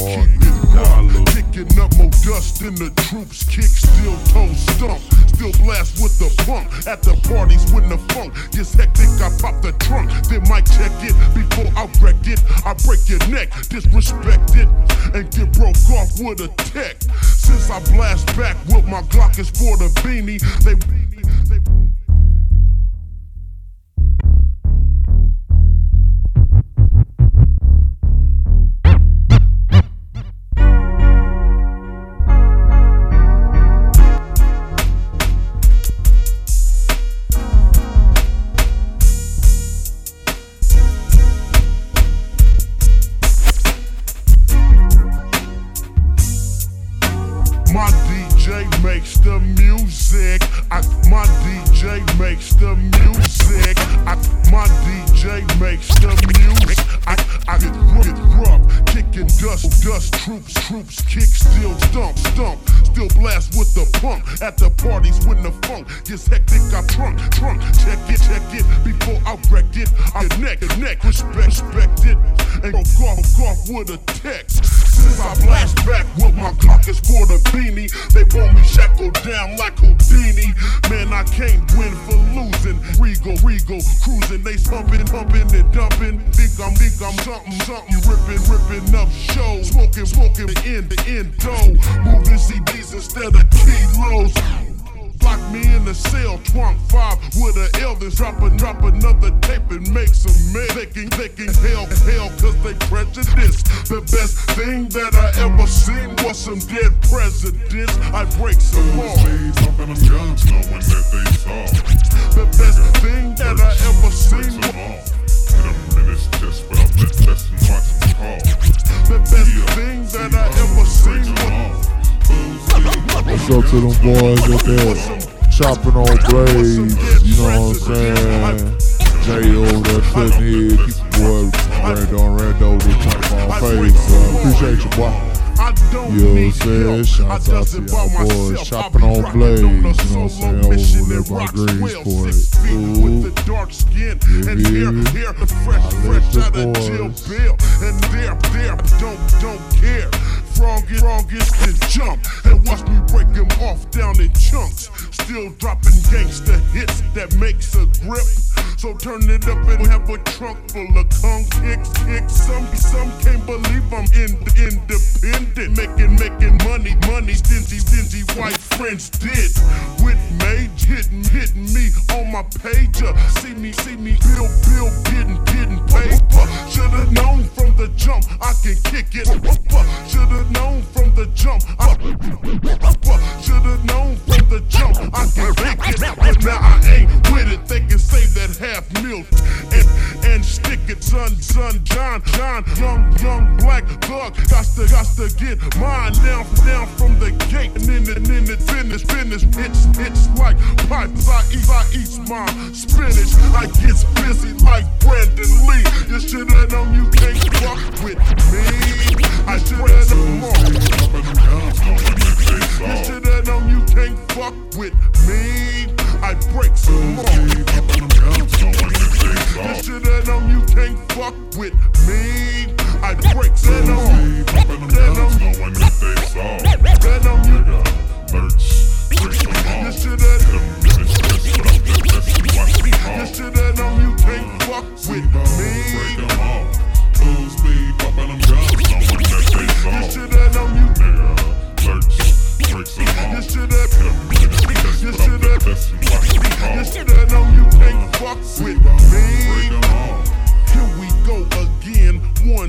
keep it wild. Kicking up more dust than the troops kick, still toe stump. Still blast with the pump at the parties when the funk gets hectic. I pop the trunk, then mic check it before I wreck it. I break your neck, disrespect it, and get broke off with a tech. Since I blast back with my Glock is for the beanie, they troops, troops, kick, still stump, stump, still blast with the pump. At the parties when the funk gets hectic, I trunk, trunk, check it, check it before I wreck neck, neck, respect, respect and go off, off with a text. Since I blast back with my Glock is for the beanie, they want me shackled down like Houdini. Man, I can't win for losing. Regal, regal, cruising, they pumping, pumping and dumping. Think I'm, think I'm something, something, ripping, ripping up shows, smoking, smoking the end, the end dough, moving CDs instead of kilos. Lock me in the cell, trunk five with an elders. Drop, a, drop another men. Thinking, thinking hell, hell, cause they prejudice. The best thing that I ever seen was some dead presidents. I break some more. Pumping them guns knowing that they saw. The best thing that I ever seen some off. Hit him in his chest without that test and watch him fall. The best thing that I ever seen What's up to them boys up there? Chopping on blades, you know what I'm saying? Jay over there head, keep the boy Rando and Rando to chop on face. Uh, appreciate you, boy. I don't You know what I'm need saying? I out to y'all boys myself. chopping I be on blades, you know what I'm saying, over mission there and by rocks Greensport. well, six feet Ooh. With the dark skin Yeah, and hair, fresh, fresh out of jail bail. And there, there, don't, don't care. Frog is to jump and watch me break him off down in chunks. Still dropping gangster hits that makes a grip. So turn it up and have a trunk full of kung kicks, kicks. Some, some can't believe I'm in, independent, making, making money, money. Stingy, stingy white friends did with Mage hitting, hitting me on my pager. See me, see me, bill, bill, getting, getting paper. Should've known from the jump I can kick it. And and stick it, son, son, John, John, young, young black thug. Got to, got to get mine down, down from the gate and then, and then it finish, finish. It's, it's like pipes. I eat, I eat my spinach. I get with me. I break some more. Pumping them guns knowing that they saw. That you. Nigga, lurch, break some You off. should've, Hit him in his chest without that test and watch him you fall. should've known you can't fuck with Break them off. Full speed, pumping them guns knowing that they saw. known you. Nigga, break some You off. should've. Hit him in his chest You without should've- that test and watch him You fall. should've known you can't fuck with me.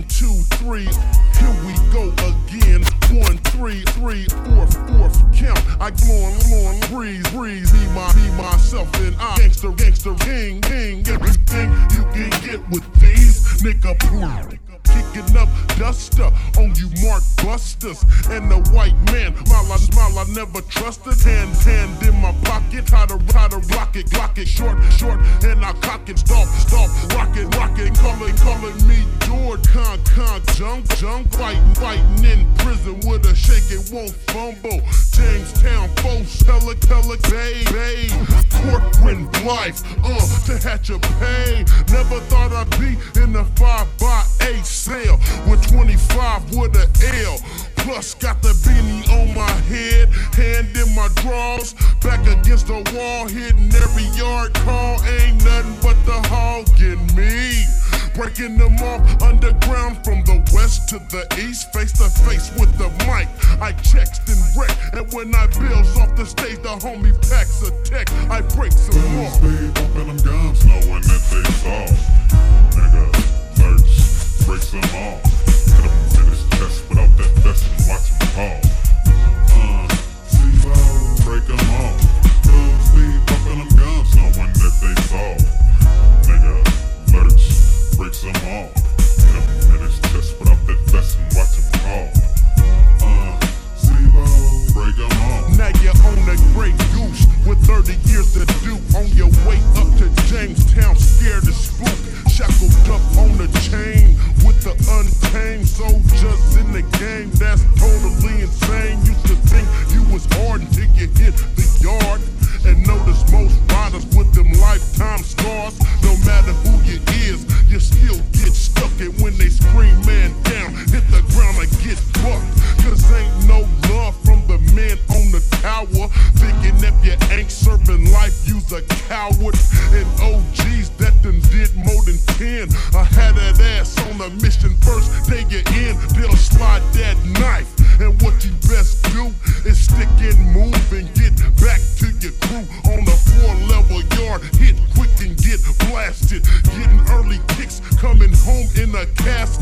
One, two, three. Here we go again. One, three, three, fourth, fourth count. I blowin', blowin', breeze, breeze. Me, my, me, myself, and I. Gangster, gangster, king, king. Everything you can get with these nigga pool kicking up duster on you mark busters and the white man. While I smile, I never trusted. Hand, hand in my pocket, how to, how to rock it, clock it, short, short, and I cock it, stop, stop, rock it, rock it, calling, calling me George, con, con, junk, junk, fighting, fighting in prison with a shake, it won't fumble. Jamestown, folks, hella, hella, bay, bay, corporate life, uh, to hatch a pay. Never thought I'd be in a 5 by 8 sale with 25 with a L. Plus, got the beanie on my head, hand in my drawers, back against the wall, hitting every yard call. Ain't nothing but the hog in me. Breaking them off underground from the west to the east, face to face with the mic. I checked and wreck, and when I bills off the stage, the homie packs a tech. I break some more. Speed blasted. Getting early kicks, coming home in a casket.